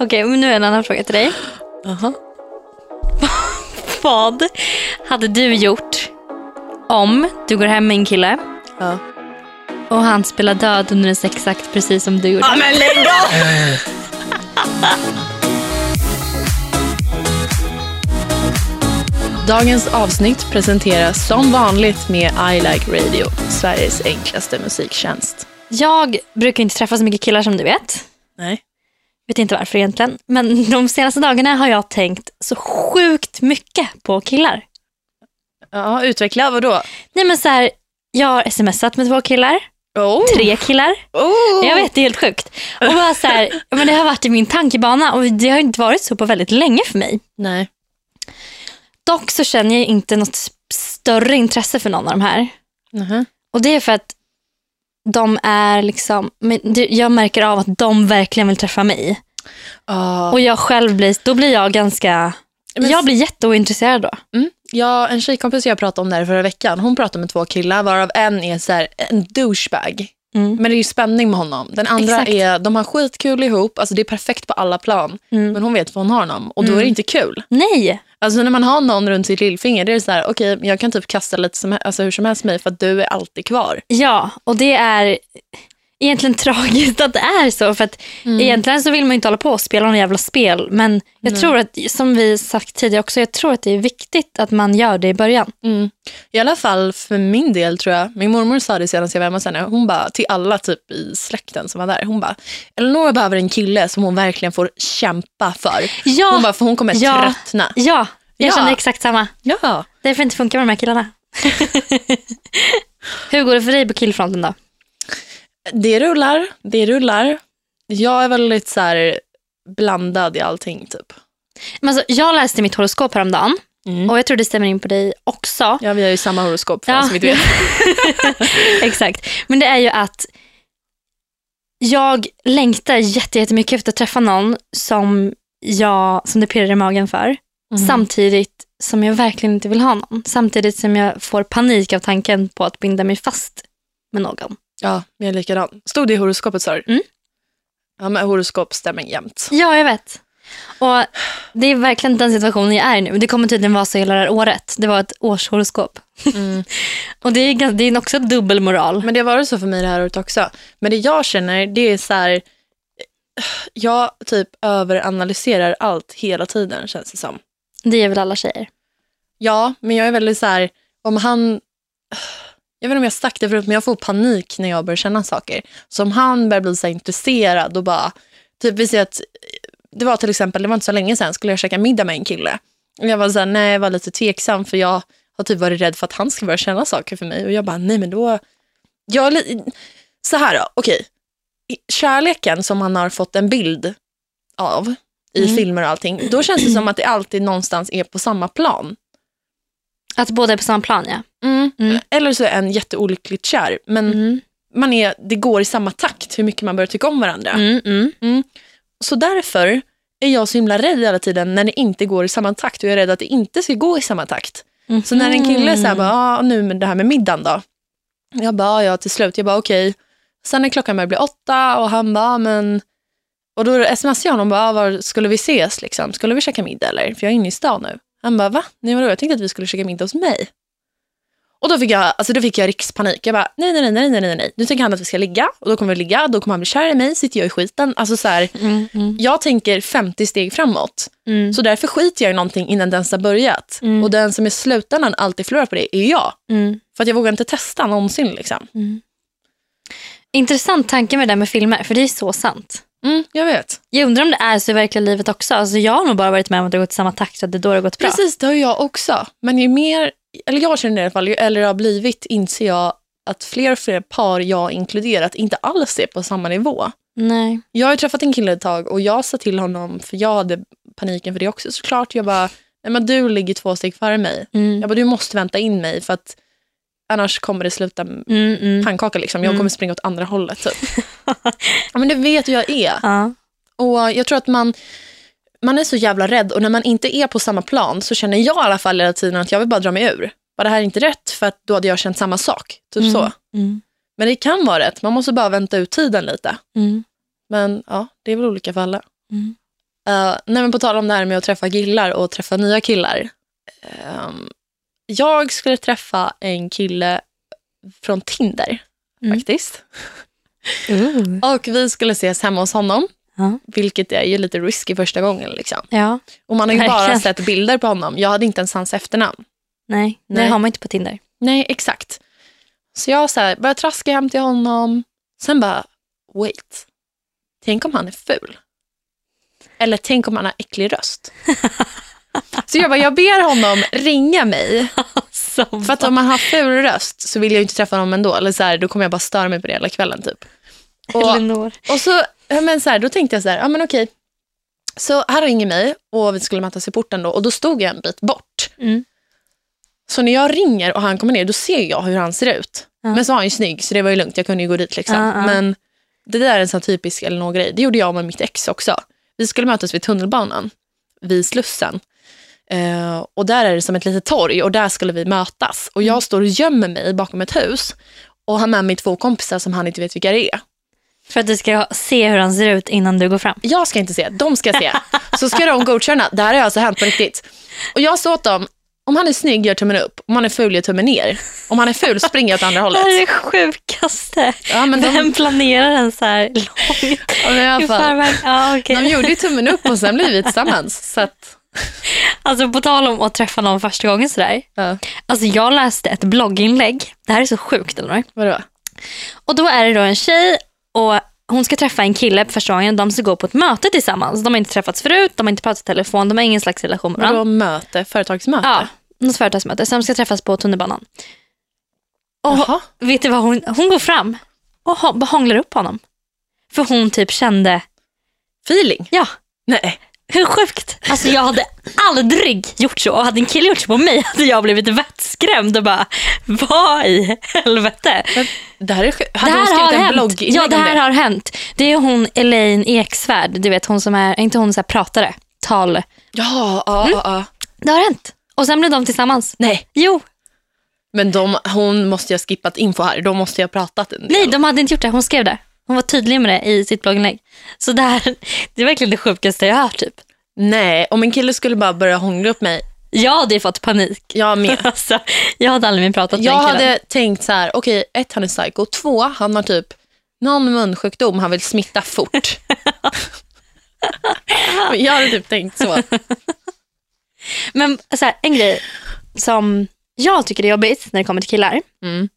Okej, men nu är en annan fråga till dig. Aha. Vad hade du gjort om du går hem med en kille Ja. och han spelar död under en sexakt precis som du gjorde? Ja men lägg av! Dagens avsnitt presenteras som vanligt med I Like Radio, Sveriges enklaste musiktjänst. Jag brukar inte träffa så mycket killar som du vet. Nej. Vet inte varför egentligen. Men de senaste dagarna har jag tänkt så sjukt mycket på killar. Ja, utveckla, vadå? Nej men så här, jag har smsat med två killar, Oh. tre killar. Oh. Jag vet, det är helt sjukt. Och bara så här, men det har varit i min tankebana och det har inte varit så på väldigt länge för mig. Nej. Dock så känner jag inte något större intresse för någon av de här. Mhm. Och det är för att de är liksom, men jag märker av att de verkligen vill träffa mig. Ja. Och jag själv blir, då blir jag ganska, Men- jag blir jätteointresserad då. Mm. Ja, en tjejkompis jag pratade om det här förra veckan, hon pratade med två killar varav en är så här, en douchebag. Mm. Men det är ju spänning med honom. Den andra Exakt. är, de har skitkul ihop, alltså det är perfekt på alla plan. Mm. Men hon vet vad hon har honom och då är det inte kul. Nej, Alltså när man har någon runt sitt lillfinger, det är så här, okej, jag kan typ kasta lite som, alltså hur som helst mig för att du är alltid kvar. ja och det är egentligen tragiskt att det är så. För att Egentligen så vill man ju inte hålla på och spela någon jävla spel. Men jag tror att, som vi sagt tidigare också, jag tror att det är viktigt att man gör det i början. Mm. I alla fall för min del tror jag, min mormor sa det senast jag var hemma hos henne, hon bara till alla typ i släkten som var där, hon bara, Eleonora behöver en kille som hon verkligen får kämpa för. Ja, Hon bara, för hon kommer Ja. tröttna. ja jag Ja. känner exakt samma. Ja. Därför inte funkar med de här killarna. Hur går det för dig på killfronten då? Det rullar, det rullar. Jag är väldigt så här blandad i allting typ. Men alltså, jag läste mitt horoskop häromdagen Mm. och jag tror det stämmer in på dig också. Ja, vi har ju samma horoskop för Ja. som inte vet. Exakt. Men det är ju att jag längtar jätte- jättemycket efter att träffa någon som, jag, som det pirrar i magen för. Mhm. Samtidigt som jag verkligen inte vill ha någon. Samtidigt som jag får panik av tanken på att binda mig fast med någon. Ja, jag är likadan. Stod det i horoskopet sa du? Mm. Ja, men horoskop stämmer jämt. Ja, jag vet. Och Det är verkligen den situationen jag är i nu. Det kommer tydligen vara så hela det här året. Det var ett årshoroskop. Mm. Och det är, det är också dubbelmoral. Men det har varit så för mig det här året också. Men det jag känner, det är så här, jag typ överanalyserar allt hela tiden känns det som. Det är väl alla tjejer. Ja, men jag är väldigt så här, om han, jag vet inte om jag sagt det förut, men jag får panik när jag börjar känna saker. Så om han börjar bli så intresserad och bara, typ vi att, det var till exempel, det var inte så länge sedan, skulle jag käka middag med en kille. Och jag var så här, nej, jag var lite tveksam för jag har typ varit rädd för att han ska börja känna saker för mig. Och jag bara, nej men då, jag så här då, okej. I- Kärleken som han har fått en bild av i Mm. filmer och allting, då känns det som att det alltid någonstans är på samma plan. Att båda är på samma plan, ja. Mm. Mm. Eller så är en jätteolyckligt kär. Men Mm. man är, det går i samma takt hur mycket man börjar tycka om varandra. Mm, mm. Så därför är jag så himla rädd hela tiden när det inte går i samma takt. Och jag är rädd att det inte ska gå i samma takt. Så när en kille säger bara, ah, nu med det här med middagen då. Jag bara, ja till slut. Jag bara okej. Sen när klockan börjar bli åtta och han bara, men... Och då smsade jag honom bara, ah, var skulle vi ses liksom? Skulle vi käka middag eller? För jag är inne i stan nu. Han bara, va? Nej vadå? Jag tänkte att vi skulle käka middag hos mig. Och då fick jag, alltså då fick jag rikspanik. Jag bara, nej, nej, nej, nej, nej, nej. Nu tänker han att vi ska ligga och då kommer vi ligga. Då kommer han bli kär i mig, sitter jag i skiten. Alltså så här, Mm, mm, jag tänker 50 steg framåt. mm, Så därför skiter jag i någonting innan den ens har börjat. Mm. Och den som i slutändan alltid förlorar på det är jag. mm, För att jag vågar inte testa någonsin. Liksom. mm. Intressant tanke med det där med filmer, för det är så sant. Mm, jag vet. Jag undrar om det är så i verkliga livet också. Alltså jag har nog bara varit med om att det har gått i samma takt så att det då har gått bra. Precis, det har jag också. Men ju mer, eller jag känner i alla fall, ju äldre jag har blivit inser jag att fler och fler par jag inkluderat inte alls är på samma nivå. Nej. Jag har träffat en kille ett tag och jag sa till honom, för jag hade paniken för det också såklart. Jag bara, nej men du ligger två steg före mig. Mm. Jag bara, du måste vänta in mig för att annars kommer det sluta Mm, mm. pannkaka. Liksom. Jag Mm. kommer springa åt andra hållet. Typ. ja, men det vet hur jag är. Ja. Och jag tror att man, man är så jävla rädd och när man inte är på samma plan så känner jag i alla fall hela tiden att jag vill bara dra mig ur. Var det här inte rätt? För att då hade jag känt samma sak. Typ Mm. så. Mm. Men det kan vara rätt. Man måste bara vänta ut tiden lite. Men ja, det är väl olika för alla. Uh, nej, men på tal om det här med att träffa killar och träffa nya killar. Ehm, jag skulle träffa en kille från Tinder Mm. faktiskt. Uh. Och vi skulle ses hemma hos honom. Ja. Vilket är ju lite risky första gången. Liksom. ja, Och man har ju bara sett bilder på honom. Jag hade inte ens hans efternamn. nej, det Nej. har man inte på Tinder. Nej, exakt. Så jag så här, började traska hem till honom. Sen bara, wait. Tänk om han är ful. Eller tänk om han har äcklig röst. Så jag bara, jag ber honom ringa mig. För att om man har ful röst så vill jag inte träffa honom ändå. Eller så här, då kommer jag bara störa mig på det hela kvällen typ. Och, och så, men så här, då tänkte jag så här, ja men okej. Så han ringer mig och vi skulle mötas i porten då. Och då stod jag en bit bort. Mm. Så när jag ringer och han kommer ner, då ser jag hur han ser ut. Ja. Men så var han ju snygg, så det var ju lugnt. Jag kunde ju gå dit. liksom. Ja, ja. Men det där är en sån typisk Elinor-grej. Det gjorde jag med mitt ex också. Vi skulle mötas vid tunnelbanan, vid Slussen. Eh, och där är det som ett litet torg och där skulle vi mötas. Och Mm. jag står och gömmer mig bakom ett hus och har med mig två kompisar som han inte vet vilka det är. För att du ska se hur han ser ut innan du går fram. Jag ska inte se, de ska se. Så ska de godkänna. Det här har alltså hänt på riktigt. Och jag sa åt dem, om han är snygg gör tummen upp, om han är ful gör tummen ner. Om han är ful springer jag åt andra Det hållet. här är det sjukaste. Ja, men de, Vem planerar en så här långt ja, i förväg? Ja, okej. de gjorde tummen upp och sen blev vi tillsammans. Så att, Alltså på tal om att träffa någon första gången sådär. ja, Alltså jag läste ett blogginlägg. Det här är så sjukt eller? vadå? Och då är det då en tjej och hon ska träffa en kille på första gången. De ska gå på ett möte tillsammans. De har inte träffats förut, de har inte pratat i telefon, de har ingen slags relation med varandra. Vadå möte? Företagsmöte? Ja, något företagsmöte. Så de ska träffas på tunnelbanan. Och Jaha. vet du vad hon, hon går fram och hånglar upp honom. För hon typ kände, Feeling? ja, Nej. Hur sjukt? Alltså jag hade aldrig gjort så. Och hade en kille gjort så på mig hade jag blivit vettskrämd och bara, vad i helvete? Men det här är sjukt. Det Hade hon här har skrivit en hänt. blogg Ja, det här har hänt. Det är hon Elaine Eksvärd, du vet hon som är, inte hon så här pratare, tal. Ja, ja, Mm. ja. Det har hänt. Och sen blev de tillsammans. Nej, Jo, men de, hon måste ju ha skippat info här. Då måste jag ha pratat en del. nej de hade inte gjort det. Hon skrev det. Hon var tydlig med det i sitt blogginlägg. Så det här, det är verkligen det sjukaste jag har hört typ. Nej, om en kille skulle bara börja hångla upp mig, Jag hade fått panik. jag med. Alltså, jag hade aldrig mer pratat med Jag den killen. hade tänkt så här, okej, ett, han är psycho. Två, han har typ någon munsjukdom han vill smitta fort. Jag hade typ tänkt så. Men så här, en grej som jag tycker är jobbigt när det kommer till killar. Mm.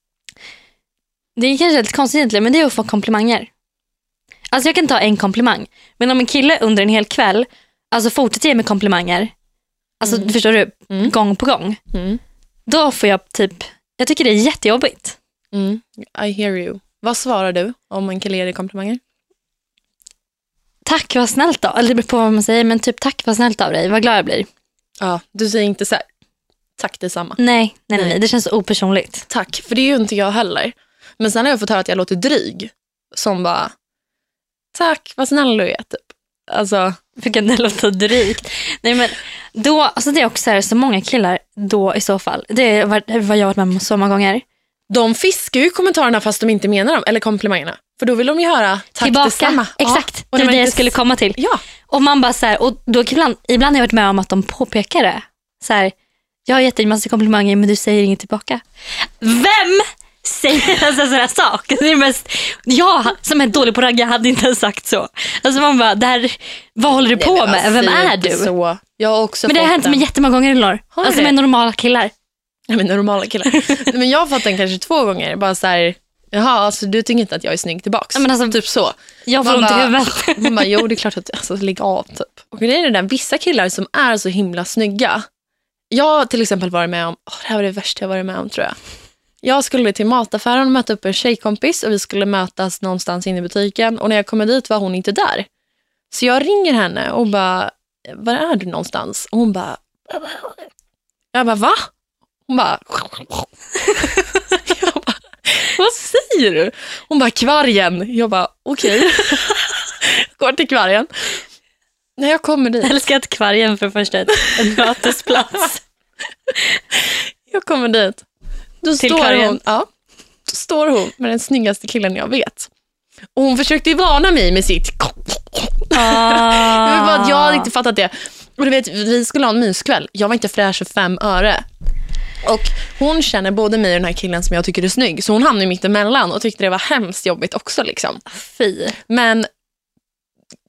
Det är kanske lite konstigt egentligen, men det är att få komplimanger. Alltså jag kan ta en komplimang, men om en kille under en hel kväll alltså fortsätter ge mig komplimanger, alltså förstår du, Mm. gång på gång, Mm. då får jag typ, jag tycker det är jättejobbigt. Mm. I hear you. Vad svarar du om en kille ger dig komplimanger? Tack vad snällt då, eller det beror på vad man säger, men typ tack vad snällt av dig, vad glad jag blir. Ja, du säger inte så här, tack detsamma. Nej, nej, nej, Nej. nej. det känns så opersonligt. Tack, för det är ju inte jag heller. Men sen har jag fått höra att jag låter dryg. Som bara, tack, vad snäll du är. Typ. Alltså, Fick det låta drygt. Nej men då, alltså det är också så, här, så många killar då i så fall. Det är vad jag har varit med om så många gånger. de fiskar ju kommentarerna fast de inte menar dem, eller komplimangerna. För då vill de ju höra tack Tillbaka. detsamma. Exakt, Ja, och det är det jag skulle komma till. Ja, Och man bara så här, och då ibland, ibland har jag varit med om att de påpekar det. Så här, jag har gett dig en massa komplimanger men du säger inget tillbaka. Vem säger en sån här sak? Det är mest, jag som är dålig på att ragga hade inte ens sagt så. Alltså man bara, det här, vad håller du på Nej, med? Vem säg är inte du? Så. Jag har också Men det har hänt mig jättemånga gånger Elinor. Har Alltså det? med normala killar. Ja, men normala killar. Men jag har fått den kanske två gånger. Bara så här, jaha, alltså, du tycker inte att jag är snygg tillbaks. Ja, men alltså- typ så. Jag får ont i huvudet. Man bara, jo det är klart att alltså, lägg av typ. Och det är det där, vissa killar som är så himla snygga. Jag har till exempel varit med om, åh, det här var det värsta jag varit med om tror jag. Jag skulle till mataffären och möta upp en tjejkompis och vi skulle mötas någonstans inne i butiken och när jag kommer dit var hon inte där. Så jag ringer henne och bara, var är du någonstans? Och hon bara, jag bara, va? Hon bara, jag bara, vad säger du? Hon bara, kvargen. Jag bara, okej. Går till kvargen. När jag kommer dit, Jag älskar att kvargen för första en mötesplats. jag kommer dit. Då Till står hon, ja, då står hon med den snyggaste killen jag vet. Och hon försökte ju varna mig med sitt... Ah. Det var bara att jag hade inte fattat det. Och du vet, vi skulle ha en myskväll. Jag var inte fräsch för fem öre. Och hon känner både mig och den här killen som jag tycker är snygg. Så hon hamnade mitt emellan och tyckte det var hemskt jobbigt också. Liksom. Fy. Men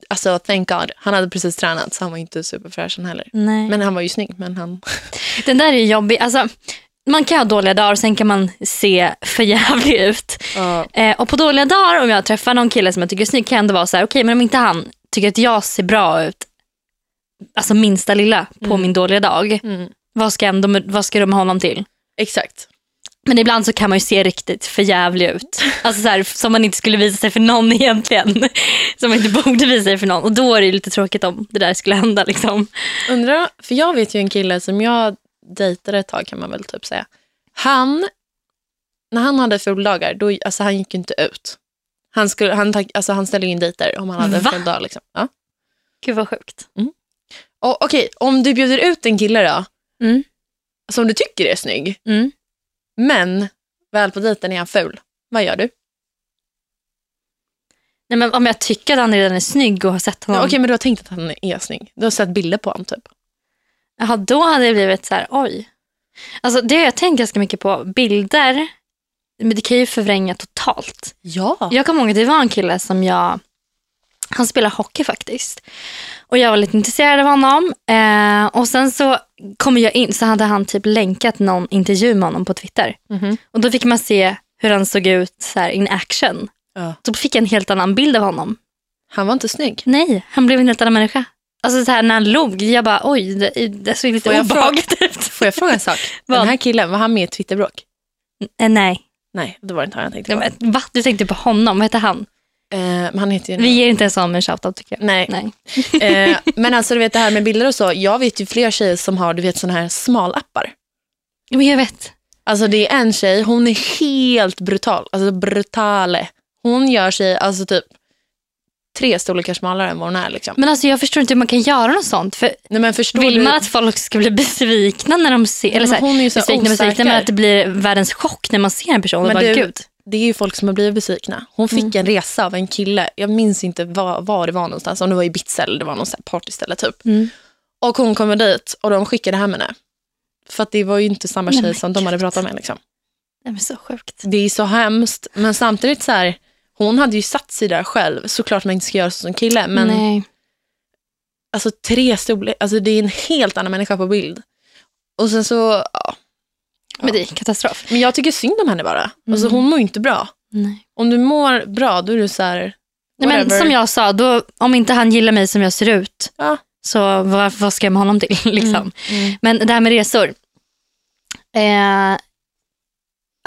alltså thank God, han hade precis tränat så han var inte superfräschen heller. Nej. Men han var ju snygg. Men han... Den där är jobbig. Alltså, man kan ha dåliga dagar och sen kan man se för jävlig ut. Ja. Eh, och på dåliga dagar om jag träffar någon kille som jag tycker är snygg kan jag ändå vara så här, okej men om inte han tycker att jag ser bra ut, alltså minsta lilla på min dåliga dag, Mm. vad ska, ändå, vad ska du med honom till? Exakt. Men ibland så kan man ju se riktigt för jävlig ut. Alltså så här, som man inte skulle visa sig för någon egentligen. Som man inte borde visa sig för någon. Och då är det lite tråkigt om det där skulle hända. Liksom. Undrar, för jag vet ju en kille som jag dejtade ett tag kan man väl typ säga. Han, när han hade fuldagar, då, alltså han gick ju inte ut. Han, skulle, han, alltså han ställde in dejter om han hade en Va? full dag. Liksom. Ja. Gud vad sjukt. Och, Okej, om du bjuder ut en kille då, Mm. som du tycker är snygg, Mm. men väl på dejten är han ful, vad gör du? Nej, men om jag tycker att han redan är snygg och har sett honom. Ja, Okej, men du har tänkt att han är snygg. Du har sett bilder på honom typ. Jaha, då hade det blivit så här, oj. Alltså det har jag tänkt ganska mycket på. Bilder, men det kan ju förvränga totalt. Ja. Jag kommer ihåg att det var en kille som jag, han spelar hockey faktiskt. Och jag var lite intresserad av honom. Eh, och sen så kom jag in så hade han typ länkat någon intervju med honom på Twitter. Mhm. Och då fick man se hur han såg ut så här in action. ja. Då fick jag en helt annan bild av honom. Han var inte snygg. Nej, han blev en helt annan människa. Alltså så här, när han log, jag bara oj, det, det såg lite obehagligt ut. Får jag fråga en sak? Vad? Den här killen, var han med i Twitterbråk? Eh, nej, Nej, det var det inte han jag tänkte Ja, på. men, va? Du tänkte på honom, vad heter han? Eh, han heter ju... Vi ger inte ens honom en shoutout tycker jag. Nej. Nej. Eh, men alltså du vet det här med bilder och så. Jag vet ju fler tjejer som har du vet såna här smalappar. Men jag vet. Alltså det är en tjej, hon är helt brutal. Alltså brutale. Hon gör sig alltså typ tre storlekar smalare än vad hon är. Liksom. Men alltså jag förstår inte hur man kan göra något sånt. För Nej, men vill du? man att folk ska bli besvikna när de ser, eller men så här, hon är så besvikna, besvikna, osäker. men att det blir världens chock när man ser en person och Men bara du- gud. Det är ju folk som har blivit besvikna. Hon fick Mm. en resa av en kille. Jag minns inte var, var det var någonstans. Om det var i Ibiza eller det var någon partyställe typ. Mm. Och hon kommer dit och de skickade hem henne. För att det var ju inte samma Nej, tjej men som de hade pratat med. Liksom. Det är så sjukt. Det är så hemskt. Men samtidigt så här, hon hade ju satt sig där själv. Såklart man inte ska göra så som kille. Men Nej. alltså tre storlek, alltså det är en helt annan människa på bild. Och sen så, ja. Men det är katastrof. Men jag tycker synd om henne bara. Alltså Mm. hon mår ju inte bra. Nej. Om du mår bra, då är du så här, Nej, men som jag sa, då, om inte han gillar mig som jag ser ut, Ja. så vad, vad ska jag med honom till? liksom. Mm. Men det här med resor. Eh,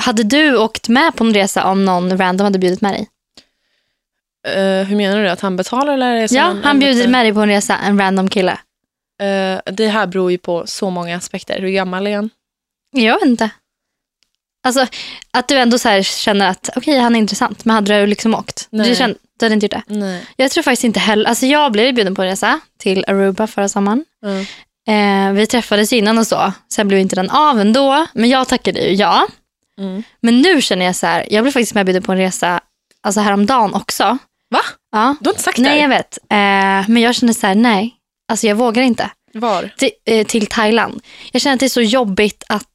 hade du åkt med på en resa om någon random hade bjudit med dig? Eh, hur menar du? Att han betalar eller? Är det som Ja, en- han en bjuder med dig på en resa, en random kille. Eh, det här beror ju på så många aspekter. Hur gammal är han? Jag vet inte. Alltså att du ändå så här känner att okej han är intressant, men hade du liksom åkt? Nej. Du, kände, du hade inte gjort det? Nej. Jag tror faktiskt inte heller, alltså jag blev bjuden på en resa till Aruba förra sommaren. Mm. Eh, vi träffades innan och så, sen blev inte den av ändå, men jag tackade ju ja. Mm. Men nu känner jag så här, jag blev faktiskt medbjuden på en resa alltså häromdagen också. Va? Ja. Du har inte sagt Nej det? jag vet, eh, men jag känner så här, nej, alltså jag vågar inte. Var? Till, eh, till Thailand. Jag känner att det är så jobbigt att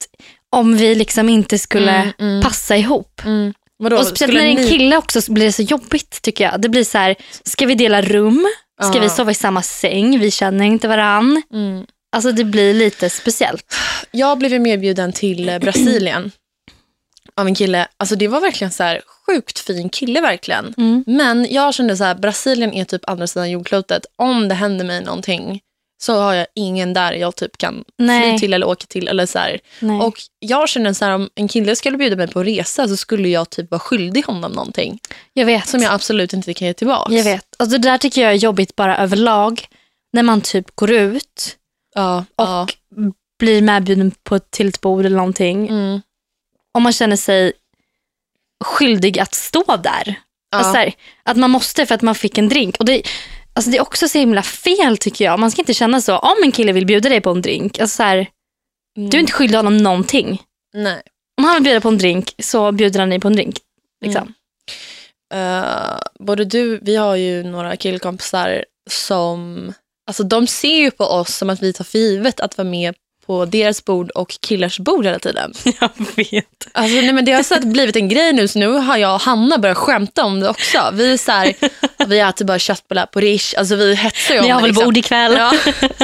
om vi liksom inte skulle Mm, mm. passa ihop. Mm. Vadå? Och speciellt när det är en kille också så blir det så jobbigt tycker jag. Det blir så här, ska vi dela rum? Ska vi sova i samma säng? Vi känner inte varann. Mm. Alltså det blir lite speciellt. Jag blev ju medbjuden till eh, Brasilien av en kille. Alltså det var verkligen så här sjukt fin kille verkligen. Mm. Men jag kände så här, Brasilien är typ andra sidan jordklotet. Om det händer mig någonting så har jag ingen där jag typ kan Nej. fly till eller åka till. Eller så. Och jag känner så här, om en kille skulle bjuda mig på en resa så skulle jag typ vara skyldig honom någonting. jag vet. Som jag absolut inte kan ge tillbaka. jag vet. Alltså det där tycker jag är jobbigt bara överlag. När man typ går ut Ja, och ja. blir medbjuden på ett till ett bord eller någonting. Mm, Och man känner sig skyldig att stå där. ja. Alltså så här, att man måste för att man fick en drink. Och det, alltså det är också så himla fel tycker jag. Man ska inte känna så. Om en kille vill bjuda dig på en drink, alltså så här, Mm. du är inte skyldig honom någonting. Nej. Om han vill bjuda på en drink så bjuder han dig på en drink. Liksom. Eh, både du, vi har ju några killkompisar som alltså, de ser ju på oss som att vi tar för givet att vara med på deras bord och killars bord hela tiden. Jag vet. Alltså, nej, men det har så blivit en grej nu så nu har jag och Hanna börjat skämta om det också. Vi är så här, vi äter bara köttbullar på Rish. Alltså, vi hetsar ju om Ni har det. väl liksom. bord ikväll? Ja.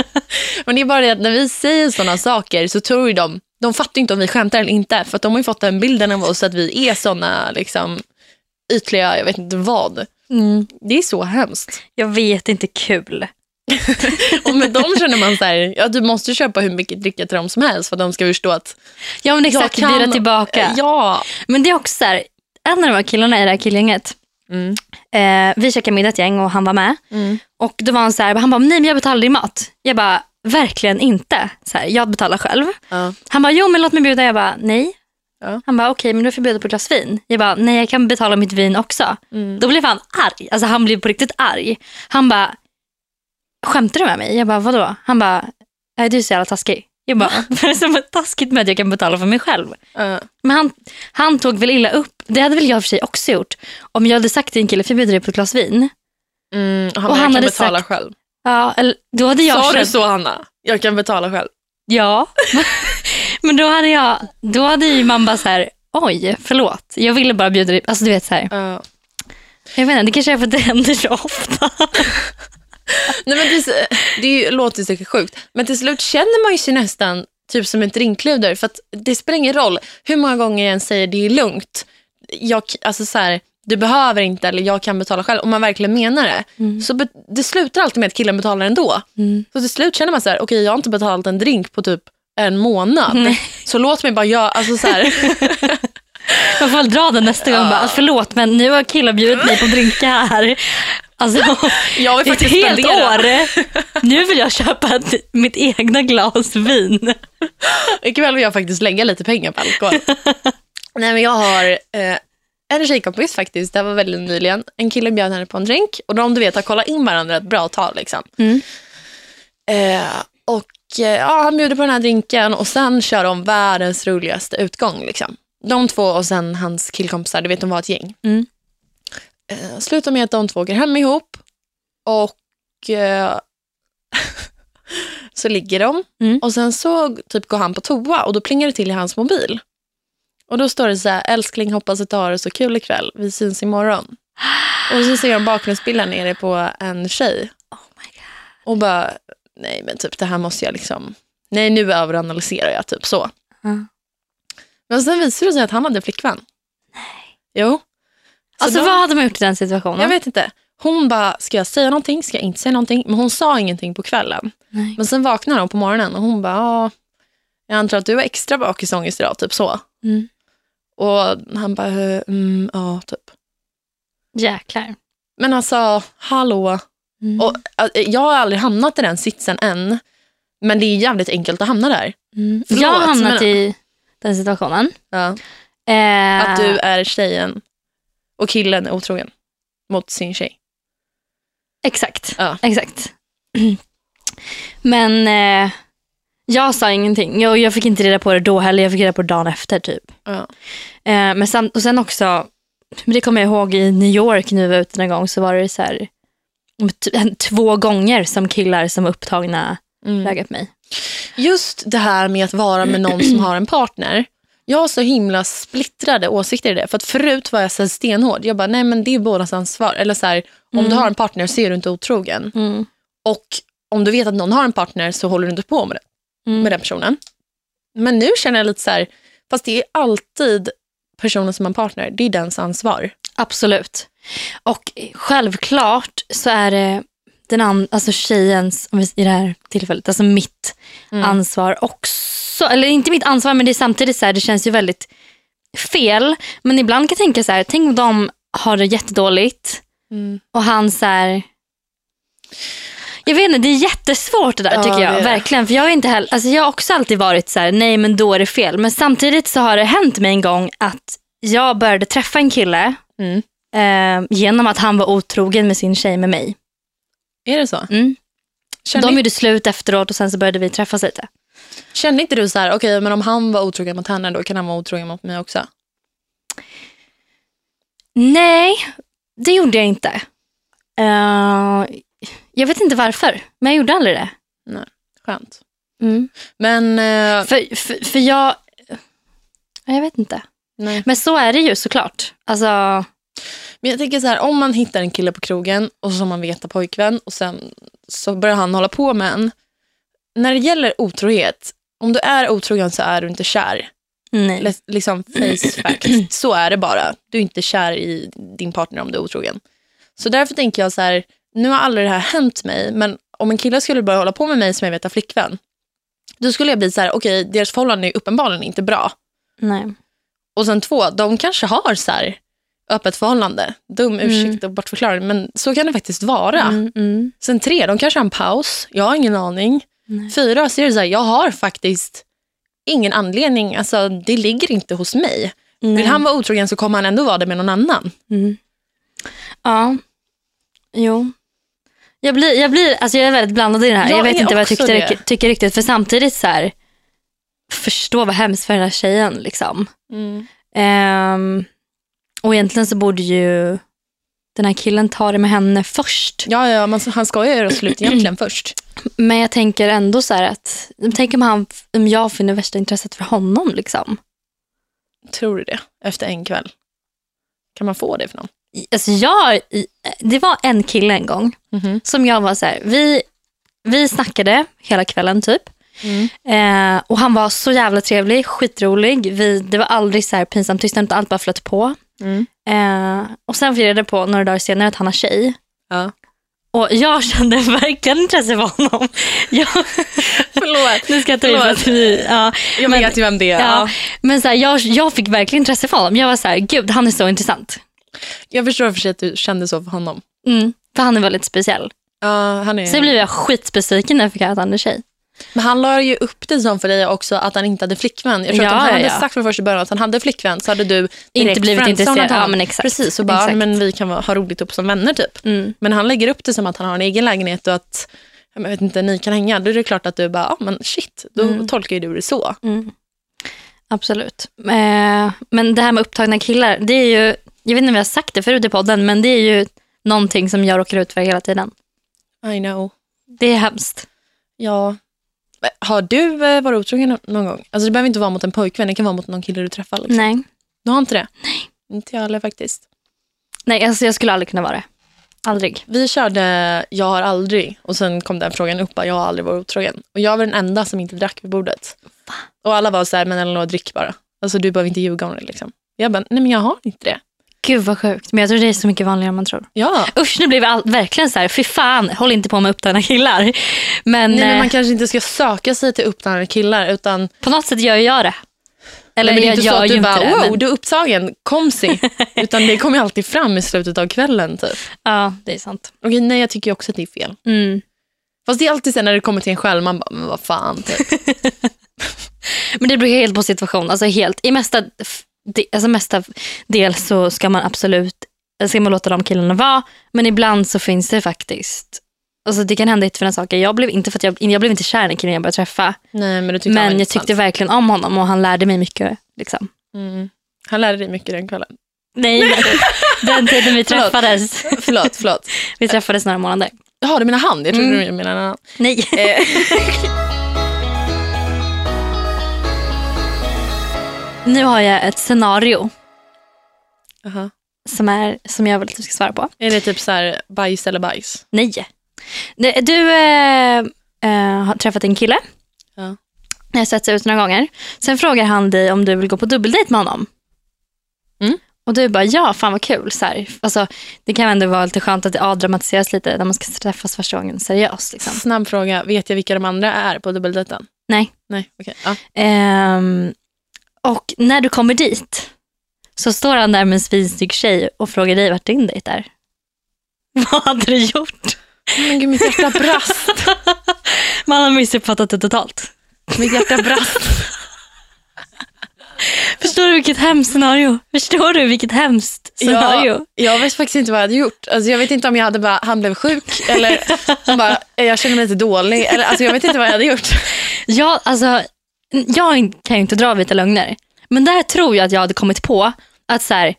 Men det är bara det att när vi säger sådana saker så tror ju de, de fattar inte om vi skämtar eller inte. För att de har ju fått den bilden av oss att vi är såna liksom, ytliga, jag vet inte vad. Mm. Det är så hemskt. Jag vet, inte kul. Och med dem känner man så här, ja du måste köpa hur mycket dricka till dem som helst för att de ska förstå att Ja men exakt, jag bjuda tillbaka. Ja. Men det är också så här, en av de här killarna i det här killgänget, Mm. eh, vi käkade middag ett gäng och han var med. Mm. Och då var han så här, han bara, nej men jag betalar din mat. Jag bara, verkligen inte. Så här, jag betalar själv. Ja. Han bara, jo men låt mig bjuda. Jag bara, nej. Ja. Han bara, okej men då får jag bjuda på ett glas vin. Jag bara, nej jag kan betala mitt vin också. Mm. Då blev han arg. Alltså han blev på riktigt arg. Han bara, skämtar du med mig? Jag bara, vadå? Han bara, nej du är så jävla taskig. Jag bara, är det som är taskigt med att jag kan betala för mig själv? Ja. Men han, han tog väl illa upp. Det hade väl jag för sig också gjort. Om jag hade sagt till en kille, för jag bjuder dig på ett glas vin. Mm. Han, Och han jag kan betala sagt- själv. Ja, eller, då hade jag Sa du så Hanna? Jag kan betala själv. Ja. Men då hade jag, då hade ju man bara så här, oj, förlåt. Jag ville bara bjuda dig, alltså du vet så här. Ja. Jag vet inte, det kanske är för att det händer så ofta. Nej, men det, det är ju- låter säkert sjukt, men till slut känner man ju sig nästan typ som ett drinkluder. För att det spelar ingen roll hur många gånger jag än säger det är lugnt. Jag, alltså så här, du behöver inte eller jag kan betala själv. Om man verkligen menar det. Så be, det slutar alltid med att killen betalar ändå. Mm. Så till slut känner man så här, okej jag har inte betalat en drink på typ en månad. Nej. Så låt mig bara göra, alltså så här, Man får väl dra den nästa gång. Bara, förlåt, men nu har killar bjudit mig på drinkar här. Alltså, jag vill ett faktiskt helt spendera. år. Nu vill jag köpa ett, mitt egna glas vin. Ikväll vill jag faktiskt lägga lite pengar på alkohol. Nej, men jag har eh, en tjejkompis faktiskt, det här var väldigt nyligen. En kille bjöd henne på en drink och de du vet har kollat in varandra ett bra tag. Liksom. Mm. Eh, och eh, ja, Han bjuder på den här drinken och sen kör de världens roligaste utgång. Liksom. De två och sen hans killkompisar, du vet de var ett gäng. Mm. Eh, slutar med att de två åker hem ihop och eh, så ligger de Mm. och sen så typ går han på toa och då plingar det till i hans mobil. Och då står det så här, älskling hoppas att du har det så kul ikväll, vi syns imorgon. Och så ser jag bakgrundsbilden nere på en tjej Oh och bara, nej men typ det här måste jag liksom, nej nu överanalyserar jag typ så. Ja. Men sen visade det sig att han hade flickvän. Nej. Jo. Så Alltså då- vad hade man gjort i den situationen? Jag vet inte. Hon bara, ska jag säga någonting? Ska jag inte säga någonting? Men hon sa ingenting på kvällen. Nej. Men sen vaknade hon på morgonen och hon bara, ja, jag antar att du har extra bakisångest idag, typ så. Mm. Och han bara, "Eh, mm, ja, typ. Jäklar. Men alltså, hallå. Mm. Och, jag har aldrig hamnat i den sitsen än. Men det är jävligt enkelt att hamna där. Mm. Förlåt, jag har hamnat men- i den situationen. Ja. Eh, Att du är tjejen och killen är otrogen mot sin tjej. Exakt. Ja. exakt. Men eh, jag sa ingenting. Jag, jag fick inte reda på det då heller. Jag fick reda på det dagen efter typ. Ja. Eh, men sam- och sen också, men det kommer jag ihåg i New York nu var ute en gång så var det så här två gånger som killar som var upptagna Mm. raggat mig. Just det här med att vara med någon som har en partner. Jag har så himla splittrade åsikter i det. För att förut var jag så stenhård. Jag bara, nej men det är bådas ansvar. Eller så här, om Mm. du har en partner så är du inte otrogen. Mm. Och om du vet att någon har en partner så håller du inte på med, det, Mm. med den personen. Men nu känner jag lite så här, fast det är alltid personen som har en partner, det är dens ansvar. Absolut. Och självklart så är det den an- alltså tjejens, i det här tillfället, alltså mitt Mm. ansvar också. Eller inte mitt ansvar men det är samtidigt så här, det känns ju väldigt fel. Men ibland kan jag tänka så här, tänk om de har det jättedåligt och han så här, jag vet inte, det är jättesvårt det där Ja, tycker jag. det. Verkligen. För jag, är inte heller, alltså jag har också alltid varit så här, nej men då är det fel. Men samtidigt så har det hänt mig en gång att jag började träffa en kille Mm. eh, genom att han var otrogen med sin tjej med mig. Är det så? Mm. Kände, De gjorde slut efteråt och sen så började vi träffas lite. kände inte du så här, okej men om han var otrogen mot henne då kan han vara otrogen mot mig också? Nej, det gjorde jag inte. Eh, jag vet inte varför, men jag gjorde aldrig det. Skönt. Men eh, För, för, för jag, jag vet inte. nej. Men så är det ju såklart. Alltså, Men jag tänker så här, om man hittar en kille på krogen och har man vet pojkvän och sen så börjar han hålla på med en. När det gäller otrohet, om du är otrogen så är du inte kär. nej. L- liksom face fact. Så är det bara. Du är inte kär i din partner om du är otrogen. Så därför tänker jag så här, nu har aldrig det här hänt mig, men om en kille skulle börja hålla på med mig som jag vet har flickvän, då skulle jag bli så här, okej, deras förhållande är uppenbarligen inte bra. nej. Och sen två, de kanske har så här öppet förhållande. Dum Mm. ursäkt och bortförklaring, men så kan det faktiskt vara. Mm, mm. Sen tre, de kanske har en paus. Jag har ingen aning. Nej. Fyra, så är det så här, jag har faktiskt ingen anledning. Alltså, det ligger inte hos mig. Nej. Vill han vara otrogen så kommer han ändå vara det med någon annan. Mm. Ja, jo. Jag blir, jag blir, alltså jag är väldigt blandad i det här. Jag Jag vet inte vad jag tyckte, tycker, tycker riktigt. För samtidigt så här, förstå vad hemskt för den här tjejen. Liksom. Ehm, och egentligen så borde ju den här killen ta det med henne först. Ja, ja man, han ska ju göra slut egentligen först. Men jag tänker ändå så här att, tänk om, han, om jag finner värsta intresset för honom. Liksom. Tror du det? Efter en kväll. Kan man få det för någon? Alltså jag, det var en kille en gång Mhm. som jag var så här, vi, vi snackade hela kvällen typ. Mm. Eh, och han var så jävla trevlig, skitrolig. Vi, det var aldrig så här pinsamt tyst, utan allt bara flöt på. Mm. Eh, och sen fick jag reda på några dagar senare att han har tjej. Ja. Och jag kände verkligen intresse för honom. Jag, Förlåt. nu ska jag ta i för ja. Jag Men- vet ju vem det är. Ja, Ja. men så här, jag, jag fick verkligen intresse för honom. Jag var så här, gud han är så intressant. Jag förstår för sig att du kände så för honom. Mm, för han är väldigt speciell. Ja, han är... Sen blev jag skitbesviken när jag fick höra att han är tjej. Men han la ju upp det som för dig också att han inte hade flickvän. Jag tror Ja, att om han hade ja. sagt från första början att han hade flickvän så hade du Inte blivit intresserad. Ja, men exakt. Precis, så bara, Exakt. men vi kan ha roligt upp som vänner typ. Mm. Men han lägger upp det som att han har en egen lägenhet och att jag vet inte, ni kan hänga. Då är det klart att du bara, ja men shit, då Mm. tolkar ju du det så. Mm. Absolut. Eh, men det här med upptagna killar, det är ju, jag vet inte om vi har sagt det förut i podden, men det är ju någonting som jag råkar ut för hela tiden. I know. Det är hemskt. Ja. Har du eh, varit otrogen någon gång? Alltså det behöver inte vara mot en pojkvän, det kan vara mot någon kille du träffar. Liksom. Nej. Du har inte det? Nej. Inte jag heller faktiskt. Nej, alltså jag skulle aldrig kunna vara det. Aldrig. Vi körde Jag har aldrig och sen kom den frågan upp, jag har aldrig varit otrogen. Och jag var den enda som inte drack vid bordet. Och alla var så här, men Elinor drick bara. Alltså du behöver inte ljuga om det liksom. Jag bara, nej men jag har inte det. Gud vad sjukt. Men jag tror det är så mycket vanligare än man tror. Ja. Usch, nu blev jag all, verkligen så här, fy fan, håll inte på med upptagna killar. Men, Nej, men eh, man kanske inte ska söka sig till upptagna killar utan på något sätt gör jag det. Eller nej, men det är inte så att du bara, det. wow, men, du är upptagen, komsi. utan det kommer alltid fram i slutet av kvällen typ. ja, det är sant. Okej, nej jag tycker också att det är fel. Mm. Fast det är alltid sen när det kommer till en själv, man bara, men vad fan. Typ. Men det beror helt på situation. Alltså helt, I mesta, de, alltså mesta del så ska man absolut ska man låta de killarna vara. Men ibland så finns det faktiskt Alltså det kan hända jättefina saker. Jag blev inte, för jag, jag blev inte kär i den killen jag började träffa. nej, men Men jag intressant. tyckte verkligen om honom och han lärde mig mycket. Liksom. Mm. Han lärde dig mycket den kvällen. Nej, men den tiden vi Förlåt. träffades. förlåt, förlåt. Vi träffades några månader. Jaha, du menar han? Jag trodde Mm. du menade en annan. Nej. Nu har jag ett scenario Jaha. som, är, som jag vill att du ska svara på. Är det typ så här bajs eller bajs? Nej. Du eh, eh, har träffat en kille. Ja. Ni har sett ut några gånger. Sen frågar han dig om du vill gå på dubbeldejt med honom. Mm. Och du bara, ja fan vad kul. Så här. Alltså, det kan ändå vara lite skönt att det avdramatiseras lite när man ska träffas första gången seriöst. Liksom. Snabb fråga, vet jag vilka de andra är på dubbeldejten? Nej. Nej, okej. Ja. Ehm, och när du kommer dit så står han där med en svinsnygg tjej och frågar dig vart din dejt är. Vad hade du gjort? Men gud, mitt hjärta brast. Man har missuppfattat det totalt. Mitt hjärta brast. Förstår du vilket hemskt scenario? Förstår du vilket hemskt scenario? Ja, jag vet faktiskt inte vad jag hade gjort. Alltså, jag vet inte om jag hade bara, han blev sjuk eller bara, "Eh, jag känner mig lite dålig. Eller, alltså, jag vet inte vad jag hade gjort. Ja, alltså, jag kan ju inte dra vita lögner. Men där tror jag att jag hade kommit på att så här,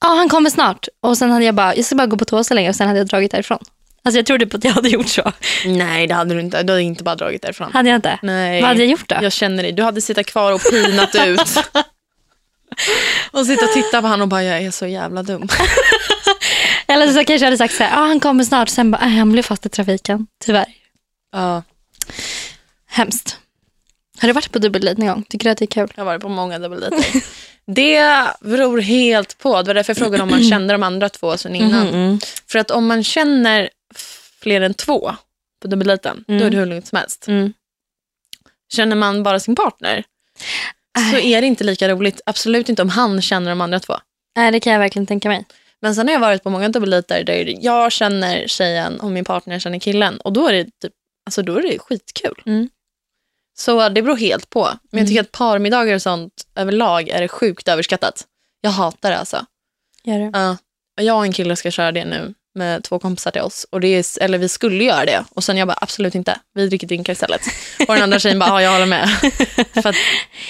ja han kommer snart. Och sen hade jag bara, jag ska bara gå på toa så länge och sen hade jag dragit därifrån. Alltså jag trodde på att jag hade gjort så. Nej, det hade du inte. Du hade inte bara dragit därifrån. Hade jag inte? Nej. Vad hade jag gjort då? Jag känner dig. Du hade suttit kvar och pinat ut. och sitta och titta på honom och bara, jag är så jävla dum. Eller så kanske jag hade sagt så här, ah, han kommer snart. Sen bara, "Aj, han blev fast i trafiken. Tyvärr. Ja, Hemskt. Har du varit på dubbeldejt någon gång? Tycker du att det är kul? jag har varit på många dubbeldejter. Det beror helt på. Det var därför jag frågade om man kände de andra två sen innan. Mm. För att om man känner fler än två på dubbeldejten, då är det hur lugnt som helst. Mm. Känner man bara sin partner så är det inte lika roligt. Absolut inte om han känner de andra två. Nej, det kan jag verkligen tänka mig. Men sen har jag varit på många dubbeldejter där jag känner tjejen och min partner känner killen. Och då är det, typ, alltså då är det skitkul. Mm. Så det beror helt på. Men jag tycker att parmiddagar och sånt överlag är det sjukt överskattat. Jag hatar det alltså. Gör du? Ja. jag och en kille ska köra det nu med två kompisar till oss. Och det är, eller vi skulle göra det. Och sen jag bara absolut inte. Vi dricker drinkar istället. Och den andra tjejen bara ja, jag håller med. För att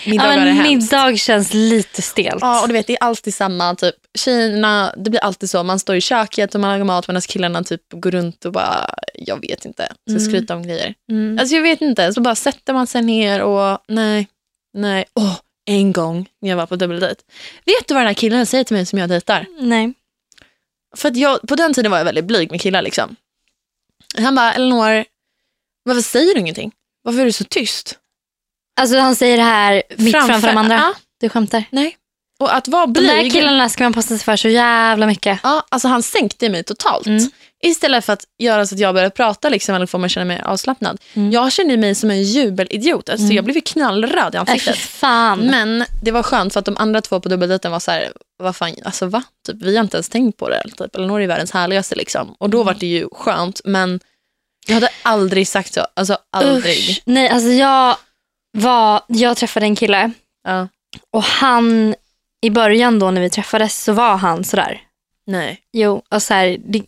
Ja, middagar är men middag känns lite stelt. Ja, och du vet, det är alltid samma. Typ, tjejerna, det blir alltid så. Man står i köket och man lagar mat medan killarna typ går runt och bara, jag vet inte, ska Mm. skryta om grejer. Mm. Alltså jag vet inte, så bara sätter man sig ner och nej, nej. Åh, en gång när jag var på dubbeldejt. Vet du vad den här killen säger till mig som jag dejtar? Nej. För att jag, på den tiden var jag väldigt blyg med killar. Liksom. Han bara, Elinor, varför säger du ingenting? Varför är du så tyst? Alltså han säger det här mitt framför, de andra. Ja, Du skämtar. nej. Och att vara De där blyg. killarna ska man passa sig för så jävla mycket. Ja, alltså han sänkte mig totalt. Mm. Istället för att göra så att jag började prata liksom, eller få mig att känna mig avslappnad. Mm. Jag kände mig som en jubelidiot. Alltså, Mm. Jag blev knallröd i Äh, ansiktet. fan. Men det var skönt för att de andra två på dubbeldejten var så här, vad fan, alltså va? Typ, vi har inte ens tänkt på det. Typ, Elinor är världens härligaste liksom. Och då Mm. var det ju skönt, men jag hade aldrig sagt så. Alltså aldrig. Usch. Nej, alltså jag var, jag träffade en kille Ja. och han, i början då när vi träffades så var han sådär. Nej. Jo, och så här, det,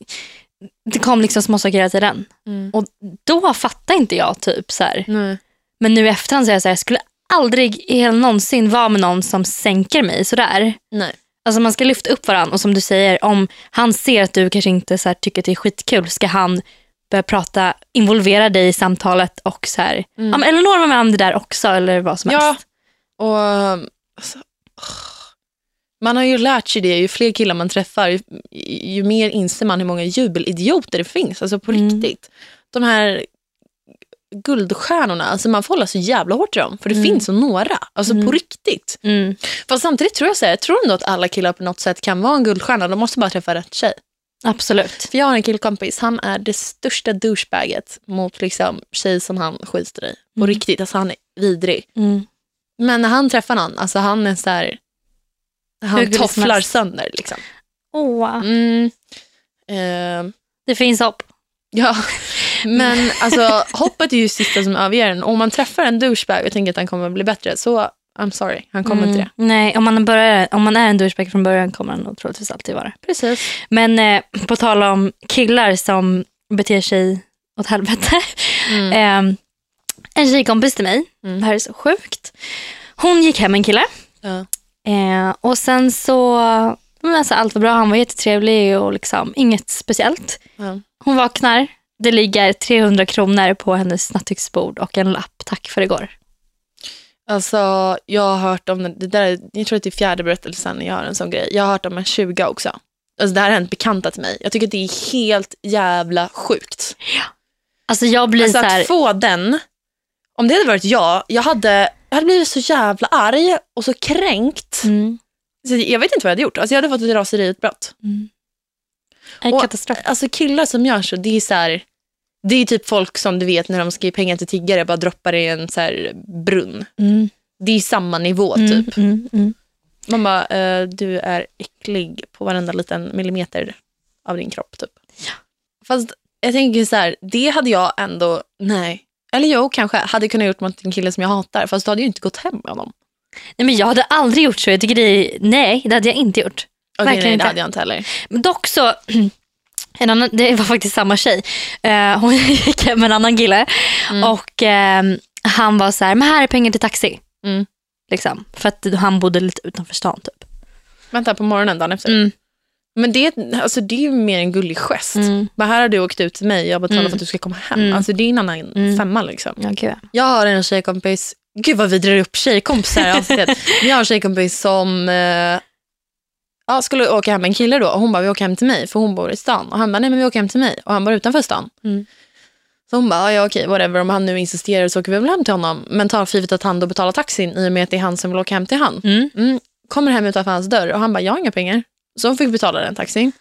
det kom liksom småsaker hela tiden. Mm. Och då fattade inte jag typ så. Men nu i efterhand så är jag så här, jag skulle aldrig i hela någonsin vara med någon som sänker mig sådär. Nej. Alltså man ska lyfta upp varandra och som du säger, om han ser att du kanske inte så tycker att det är skitkul, ska han börja prata, involvera dig i samtalet och så här, Mm. ja, men Elinor var med om det där också eller vad som Ja. helst. Och alltså, man har ju lärt sig det, ju fler killar man träffar, ju, ju mer inser man hur många jubelidioter det finns. Alltså på Mm. riktigt. De här guldstjärnorna, alltså man får hålla så jävla hårt i dem. För det Mm. finns så några. Alltså Mm. på riktigt. Mm. Fast samtidigt tror jag så här, jag tror ändå att alla killar på något sätt kan vara en guldstjärna. De måste bara träffa rätt tjej. Absolut. För jag har en killkompis, han är det största douchebaget mot liksom tjej som han skiter i. På Mm. riktigt, alltså han är vidrig. Mm. Men när han träffar någon, alltså han är så här, Hur han gullig som tofflar helst. sönder. Liksom. Åh, Mm. Eh, det finns hopp. ja, men alltså hoppet är ju sista som överger en. Om man träffar en douchebag och tänker att han kommer att bli bättre, så I'm sorry, han kommer inte det. Mm. Nej, om man, börjar, om man är en douchebag från början kommer han nog troligtvis alltid vara. Precis. Men eh, på tal om killar som beter sig åt helvete. Mm. Eh, en tjejkompis till mig, Mm. det här är så sjukt. Hon gick hem med en kille Ja. Eh, och sen så, men alltså allt var bra, han var jättetrevlig och liksom inget speciellt. Ja. Hon vaknar, det ligger 300 kronor på hennes nattduksbord och en lapp, tack för igår. Alltså, jag har hört om, det där, jag tror att det är fjärde berättelsen jag har en sån grej. Jag har hört om en 20 också. Alltså, det här har hänt bekanta till mig. Jag tycker att det är helt jävla sjukt. Alltså jag blir Alltså så här, att få den, om det hade varit jag, jag hade, jag hade blivit så jävla arg och så kränkt. mm, Så jag vet inte vad jag hade gjort. Alltså jag hade fått ett raseriutbrott. mm. en katastrof. Alltså killar som gör så, det är så här, det är typ folk som du vet när de ska ge pengar till tiggare bara droppar i en så här brunn. Mm, Det är samma nivå mm, typ. mm, mm. Man bara, eh, du är äcklig på varenda liten millimeter av din kropp typ. Fast jag tänker så här, det hade jag ändå, nej. Eller jo, kanske, hade kunnat gjort mot en kille som jag hatar. Fast då hade jag ju inte gått hem med honom. Nej, men jag hade aldrig gjort så. Jag tycker det är, nej, det hade jag inte gjort. Okej, Verkligen nej, inte. det hade jag inte heller. Men dock så, en annan, det var faktiskt samma tjej. Eh, hon gick hem med en annan kille Mm. och ehm, han var så här, men här är pengar till taxi. Mm. Liksom, för att han bodde lite utanför stan typ. Vänta, på morgonen dagen efter? Mm. Men det, är- alltså, det är ju mer en gullig gest. Mm. Bara här har du åkt ut till mig, jag betalar Mm. för att du ska komma hem. Mm. Alltså, det är en annan Mm. femma. Liksom. Ja, gud. Jag har en tjejkompis, gud vad vi drar upp tjejkompisar. Men jag har en tjejkompis som eh, ja, skulle åka hem med en kille då. Och hon bara, vi åker hem till mig för hon bor i stan. Och han bara, nej men vi åker hem till mig. Och han bor utanför stan. Mm. Så hon bara, ja okej whatever. Om han nu insisterar så åker vi väl hem till honom. Men tar för givet att han då betalar taxin i och med att det är han som vill åka hem till han. Mm. Mm. Kommer hem utanför hans dörr och han bara, jag har inga pengar. Så hon fick betala den taxin.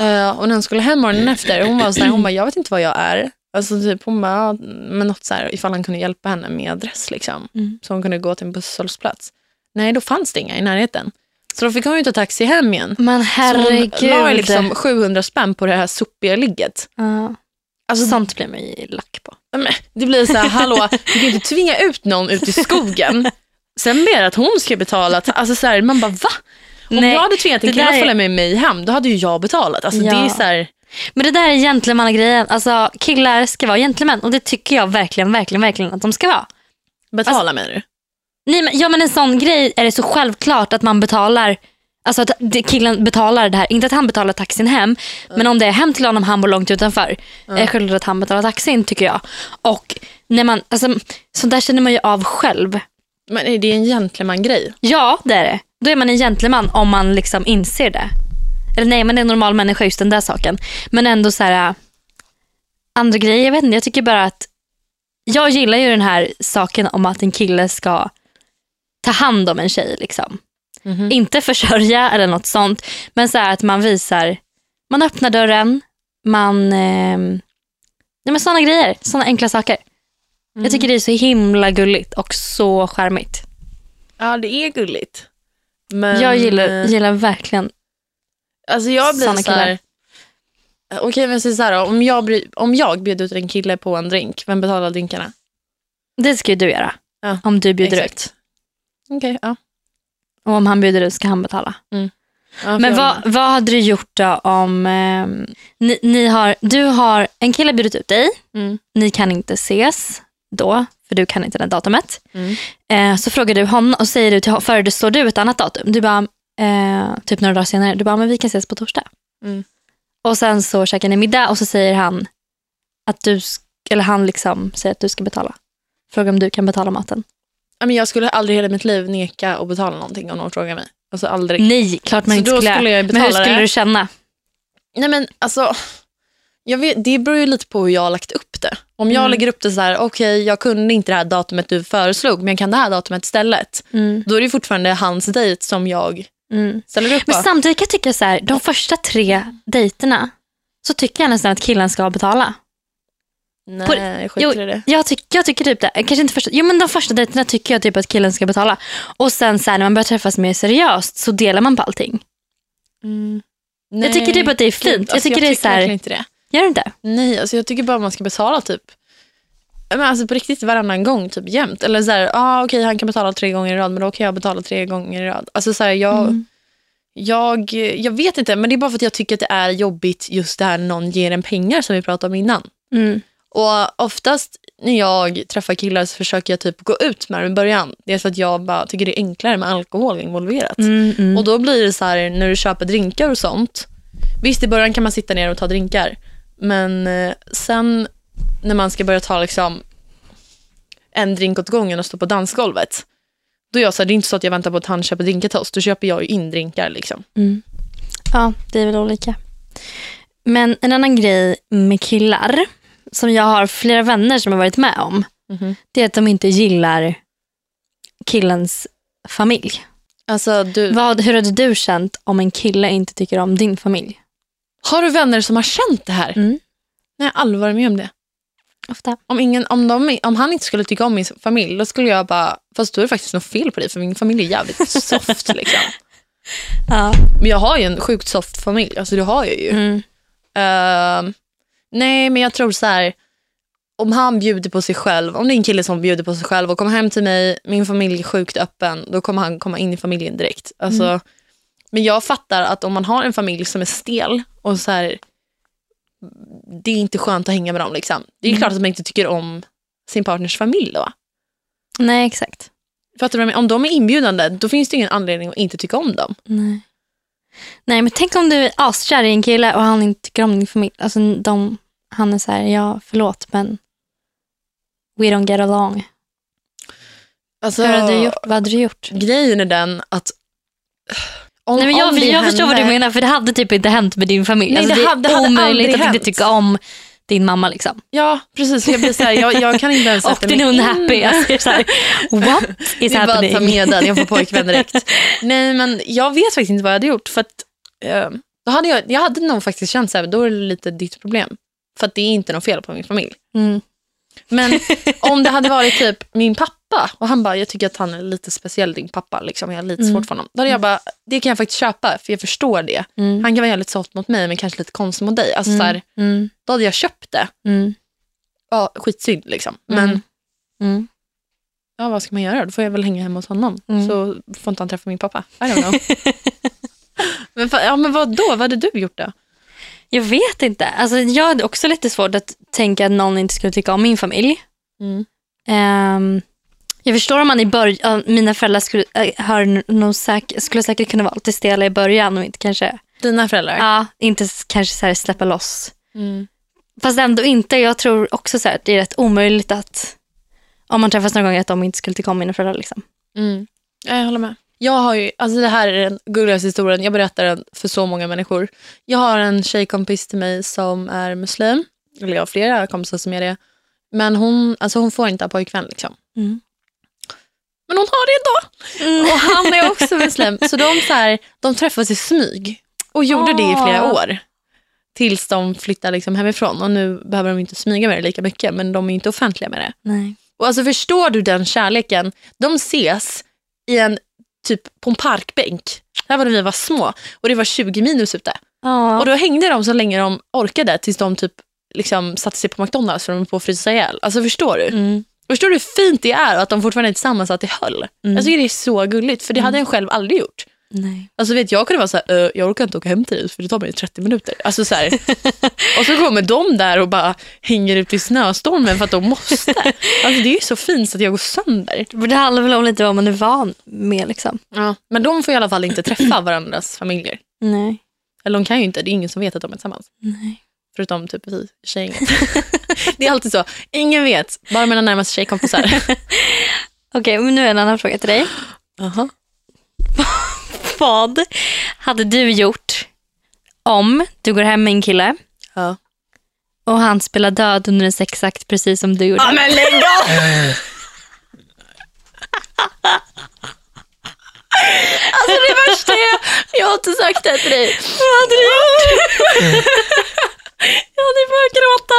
Eh, och när hon skulle hem morgonen efter, hon var så här, hon bara, jag vet inte vad jag är. Alltså typ, hon bara, men något så här, ifall han kunde hjälpa henne med adress liksom. Mm. Så hon kunde gå till en busshållplats. Nej, då fanns det inga i närheten. Så då fick hon ju ta taxi hem igen. Men Så hon herregud. la liksom 700 spänn på det här sopiga ligget. Ja. Alltså, Sånt blir man ju lack på. men det blir så här, hallå, du kan ju inte tvinga ut någon ut i skogen. Sen ber att hon ska betala. Alltså så här, man bara va? Om Nej, jag hade tvingat en kille att är- följa med mig hem, då hade ju jag betalat. Alltså, Ja. det är så här, Men det där är gentlemannagrejen. Alltså, killar ska vara gentlemän och det tycker jag verkligen, verkligen, verkligen att de ska vara. betala Alltså- menar du? Nej, men, ja, men en sån grej är det så självklart att man betalar Alltså att killen betalar det här, inte att han betalar taxin hem, men om det är hem till honom, han bor långt utanför, är det självklart att han betalar taxin tycker jag. Och när man, alltså, så där känner man ju av själv. Men är det en gentleman-grej? Ja, det är det. Då är man en gentleman om man liksom inser det. Eller nej, man är en normal människa just den där saken. Men ändå så här, äh, andra grejer, jag vet inte, jag tycker bara att jag gillar ju den här saken om att en kille ska ta hand om en tjej. Liksom. Mhm. Inte försörja eller något sånt, men så här att man visar, man öppnar dörren, man, eh, nej men sådana grejer, sådana enkla saker. Jag tycker det är så himla gulligt och så charmigt. Ja, det är gulligt. Men, jag gillar, eh, gillar verkligen Alltså jag blir såna så här... Okej, men säg så här. Om jag, om jag bjuder ut en kille på en drink, vem betalar drinkarna? Det ska ju du göra. Ja, Om du bjuder exakt. ut. Okej, ja. Och om han bjuder ut ska han betala. ja. Men vad, vad hade du gjort då om ehm, ni, ni har, du har en kille bjudit ut dig. Mm. Ni kan inte ses då, för du kan inte det datumet. Mm. Eh, så frågar du honom och säger du till honom, föreslår du ett annat datum. Du bara, eh, typ några dagar senare, du bara, men vi kan ses på torsdag. Mm. Och sen så käkar ni middag och så säger han att du, eller han liksom säger att du ska betala. Fråga om du kan betala maten. Men jag skulle aldrig i hela mitt liv neka att betala någonting om någon frågar mig. Alltså aldrig. Nej, klart man Så inte skulle. skulle men hur skulle det. du känna? Nej men alltså, jag vet, det beror ju lite på hur jag har lagt upp det. Om jag Mm. lägger upp det så här, okej jag kunde inte det här datumet du föreslog, men jag kan det här datumet istället. Mm. Då är det fortfarande hans dejt som jag Mm. ställer upp på. Men samtidigt kan jag tycka så här, de första tre dejterna så tycker jag nästan att killen ska betala. på- Nej, jag jo, skiter i det. Jag, tyck, jag tycker typ det. Kanske inte första, jo men de första dejterna tycker jag typ att killen ska betala. Och sen så här, när man börjar träffas mer seriöst så delar man på allting. Jag tycker typ att det är fint. Gud, jag alltså, tycker det är så här, inte det. Gör du inte? Nej, alltså jag tycker bara man ska betala typ men alltså på riktigt varannan gång, typ jämt. Eller så här, ah, okej han kan betala tre gånger i rad, men då kan jag betala tre gånger i rad. Alltså så här, jag, Mm. jag, jag vet inte, men det är bara för att jag tycker att det är jobbigt just det här när någon ger en pengar som vi pratade om innan. Mm. Och oftast när jag träffar killar så försöker jag typ gå ut med dem i början. Det är för att jag bara tycker det är enklare med alkohol involverat. Mm, mm. Och då blir det så här när du köper drinkar och sånt. Visst i början kan man sitta ner och ta drinkar. Men eh, sen när man ska börja ta liksom en drink åt gången och stå på dansgolvet. Då är jag så här, det är inte så att jag väntar på att han köper drinkar till oss. Då köper jag ju in drinkar liksom. Mm. Ja, det är väl olika. Men en annan grej med killar som jag har flera vänner som har varit med om. Mhm. Det är att de inte gillar killens familj. Alltså, du, Vad, hur hade du känt om en kille inte tycker om din familj? Har du vänner som har känt det här? Mm. Nej, jag har aldrig varit med om det. Ofta. Om, ingen, om, de, om han inte skulle tycka om min familj, då skulle jag bara, fast då är det faktiskt något fel på dig för min familj är jävligt soft. liksom. Ja. Men jag har ju en sjukt soft familj, alltså det har jag ju. Mm. Ehm, nej, men jag tror så här. Om han bjuder på sig själv, om det är en kille som bjuder på sig själv och kommer hem till mig, min familj är sjukt öppen, då kommer han komma in i familjen direkt. Alltså, Men jag fattar att om man har en familj som är stel och så här, det är inte skönt att hänga med dem. Liksom. Det är Mm. klart att man inte tycker om sin partners familj då. Nej, exakt. Fattar du vad jag menar? Om de är inbjudande, då finns det ingen anledning att inte tycka om dem. Nej. Nej men tänk om du är askär i en kille och han inte tycker om din familj. Alltså de, han är så här, ja förlåt men we don't get along. Alltså, Hur hade du gjort? Vad hade du gjort? Grejen är den att om, Nej, men jag, det jag förstår vad du menar för det hade typ inte hänt med din familj. Nej, alltså, det det, hade- det hade omöjligt att hänt. inte tycka om din mamma. Liksom. Ja, precis. Jag blir så här, jag, jag kan inte ens Och sätta din mig in. happy. Alltså, så här, what Det is är bara att ta happening? med den, jag får pojkvän direkt. Nej, men jag vet faktiskt inte vad jag hade gjort. För att, eh, då hade jag, jag hade nog faktiskt känt så här, då är det lite ditt problem. För att det är inte något fel på min familj. Mm. Men om det hade varit typ min pappa och han bara, jag tycker att han är lite speciell din pappa, liksom, jag har lite Mm. svårt för honom. Då hade jag bara, det kan jag faktiskt köpa för jag förstår det. Mm. Han kan vara jävligt soft mot mig men kanske lite konstig mot dig. Alltså, så här, Mm. då hade jag köpt det. Mm. Ja, skitsynd liksom. Men Mm. Mm. ja, vad ska man göra? Då får jag väl hänga hemma hos honom. Mm. Så får inte han träffa min pappa. I don't know. men, ja, men vad då? Vad hade du gjort då? Jag vet inte. Alltså, jag hade också lite svårt att tänka att någon inte skulle tycka om min familj. Mm. Jag förstår om man i början, mina föräldrar skulle, äh, har nog säk, skulle säkert kunna vara lite stela i början och inte kanske, Dina föräldrar? ja, inte kanske så här släppa loss. Mm. Fast ändå inte. Jag tror också så att det är rätt omöjligt att om man träffas några gånger att de inte skulle tycka om mina föräldrar. Liksom. Mm. Ja, jag håller med. Jag har ju, alltså det här är den gulligaste historien, jag berättar den för så många människor. Jag har en tjejkompis till mig som är muslim, eller jag har flera kompisar som är det. Men hon, alltså hon får inte ha pojkvän liksom. Mm. Men hon har det ändå. Och han är också muslim. Så de, så här, de träffas i smyg och gjorde det i flera Åh. år. Tills de flyttade liksom hemifrån. Och nu behöver de inte smyga med det lika mycket, men de är inte offentliga med det. Nej. Och alltså förstår du den kärleken? De ses i en typ på en parkbänk. Det här var när vi var små och det var 20 minus ute. Ja. Och då hängde de så länge de orkade tills de typ liksom satte sig på McDonalds för de var på att frysa ihjäl. Alltså förstår du? Mm. Förstår du hur fint det är och att de fortfarande är tillsammans och att det höll? Mm. Jag tycker det är så gulligt för det hade jag själv aldrig gjort. Nej. Alltså vet jag kunde vara så här, "Ö, jag orkar inte åka hem till dig för det tar mig 30 minuter. Alltså så här. och så kommer de där och bara hänger ut i snöstormen för att de måste. Alltså det är ju så fint så att jag går sönder. Det handlar väl om lite vad man är van med. Liksom. Ja. Men de får i alla fall inte träffa varandras familjer. Nej. Eller de kan ju inte, det är ingen som vet att de är tillsammans. Nej. Förutom typ vi tjejer. det är alltid så, ingen vet, bara mina närmaste tjejkompisar. Okej, men nu är en annan fråga till dig. Aha. Vad hade du gjort om du går hem med en kille Ja. och han spelar död under en sexakt precis som du gjorde? Ja men lägg av! Alltså det värsta är, jag har inte sagt det till dig. Vad hade du gjort? Jag hade börjat gråta.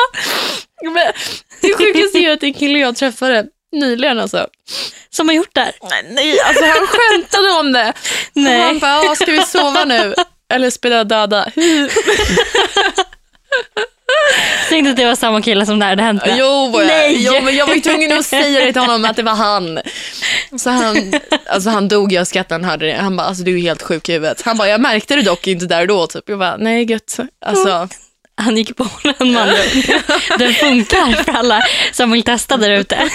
Men det sjukaste är ju att det är en kille jag träffade nyligen alltså. Som har gjort det här? Nej, nej alltså han skämtade om det. Nej. Han bara, "Ja, ska vi sova nu? Eller spela döda? Tänkte att det var samma kille som det här hade hänt med. Jo, Nej. jo, men jag var ju tvungen att säga det till honom att det var han. Så han, alltså han dog jag skrattade han hörde det. Han bara, alltså du är helt sjuk i huvudet. Han bara, jag märkte det dock inte där och då. Typ. Jag bara, nej gött. Alltså, Han gick på den mannen. Den funkar för alla som vill testa där ute.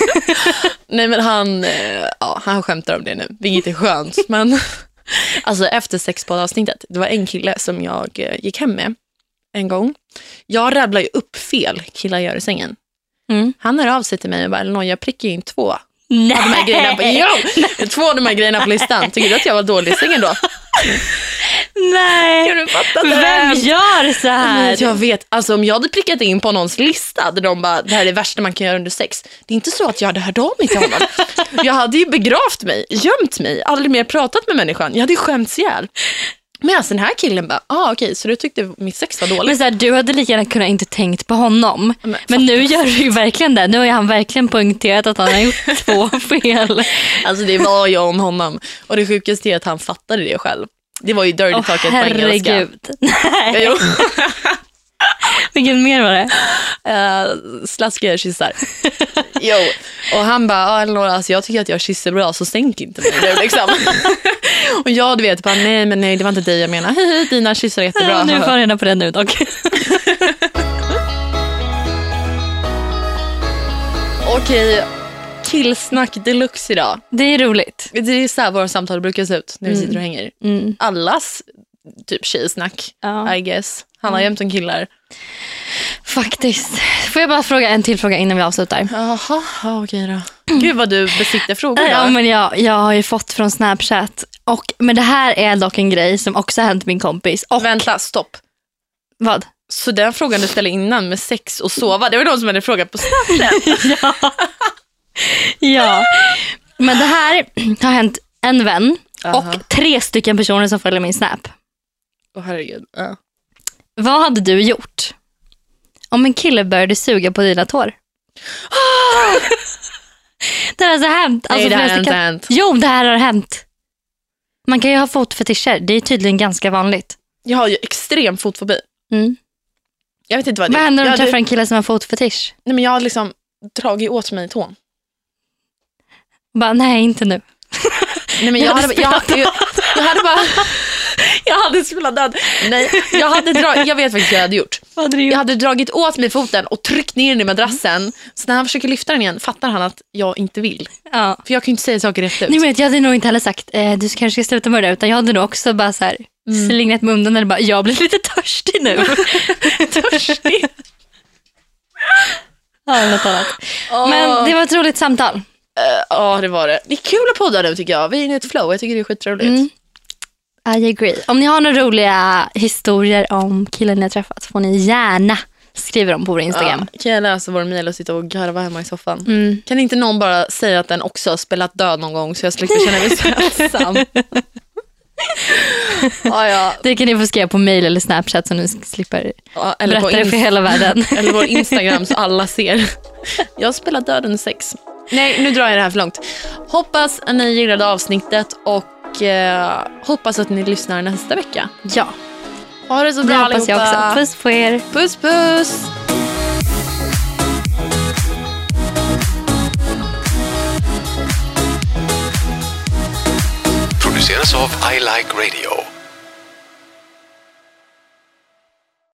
nej men han, eh, ja, han skämtar om det nu, vilket är skönt. Men alltså efter sexpoddavsnittet, det var en kille som jag eh, gick hem med en gång. Jag rabblar ju upp fel killar gör i sängen. Mm. Han hör av sig till mig och bara, Elinor, jag prickar in två av Nej. de här grejerna på, jo, två av de här grejerna på listan. Tycker du att jag var dålig i sängen då? Nej. Kan du fatta det? Vem gör så här? Men Jag vet, alltså om jag hade prickat in på någons lista där de bara, det här är det värsta man kan göra under sex. Det är inte så att jag hade hört av mig till honom. Jag hade ju begravt mig, gömt mig, aldrig mer pratat med människan. Jag hade ju skämts ihjäl. Men alltså den här killen bara, ah, okej, så du tyckte mitt sex var dåligt? Men så här, du hade lika gärna kunnat inte tänkt på honom. Men Men, nu gör du ju verkligen det. Nu har han verkligen poängterat att han har gjort två fel. Alltså det var jag om honom. Och det sjukaste är att han fattade det själv. Det var ju dirty Åh talket på engelska. herregud. Nej. Vilken mer var det? Uh, slaskiga kyssar. jo. Och han bara, ah, Elinor, alltså jag tycker att jag kysser bra så sänk inte mig nu liksom. och jag du vet bara, nej men nej det var inte dig jag menar. Hihi, dina kyssar är jättebra. Ja, nu får jag reda på det nu dock. Okej, killsnack deluxe idag. Det är roligt. Det är så här våra samtal brukar se ut när vi Mm. sitter och hänger. Mm. Allas typ tjejsnack, Ja. I guess. Han har jämt som killar. Faktiskt. Får jag bara fråga en till fråga innan vi avslutar? Jaha, ja, okej då. Gud vad du besitter frågor Ja, då. men jag, jag har ju fått från Snapchat. Och, men det här är dock en grej som också har hänt min kompis. Och Vänta, stopp. vad? Så den frågan du ställde innan med sex och sova, det var någon som hade frågat på Snapchat. Ja. Men det här har hänt en vän Aha. och tre stycken personer som följer min Snap. Åh herregud. Ja. Vad hade du gjort om en kille började suga på dina tår? det här har alltså hänt. Nej, Alltså, det här har inte stycken- hänt. Jo, det här har hänt. Man kan ju ha fotfetischer. Det är tydligen ganska vanligt. Jag har ju extrem fotfobi. Mm. Jag vet inte vad det Vad händer om du träffar en kille som har fotfetisch? Nej, men Jag har liksom dragit åt mig tån. Bara, nej, inte nu. Nej, men Jag hade hade, jag, spelat jag, jag hade bara... Jag hade spelat död. Nej, jag, hade dra, jag vet faktiskt vad jag hade gjort. Hade Jag hade dragit åt mig foten och tryckt ner den i madrassen. Så när han försöker lyfta den igen fattar han att jag inte vill. Ja. För jag kan ju inte säga saker rätt ut. Nej, men jag hade nog inte heller sagt eh, du kanske ska sluta med det utan jag hade nog också bara så här, Mm. slingrat med undan eller bara jag blir lite törstig nu. törstig. ja, något annat. Men det var ett roligt samtal. Eh, Ja, det var det. Det är kul att podda nu tycker jag. Vi är inne i ett flow. Jag tycker det är skitroligt. Mm. I agree. Om ni har några roliga historier om killen ni har träffat får ni gärna skriva dem på vår Instagram. Ja, kan jag läsa vår mejl och sitta och garva hemma i soffan? Mm. Kan inte någon bara säga att den också har spelat död någon gång så jag slipper känna mig så ensam? ja, ja. Det kan ni få skriva på mail eller snapchat så ni slipper ja, eller, berätta det för hela världen. eller vår Instagram så alla ser. Jag har spelat död under sex. Nej, nu drar jag det här för långt. Hoppas att ni gillade avsnittet och eh, hoppas att ni lyssnar nästa vecka. ja, Ha det så det bra hoppas jag allihopa. också. Puss på er. puss. puss. produceras av I Like Radio.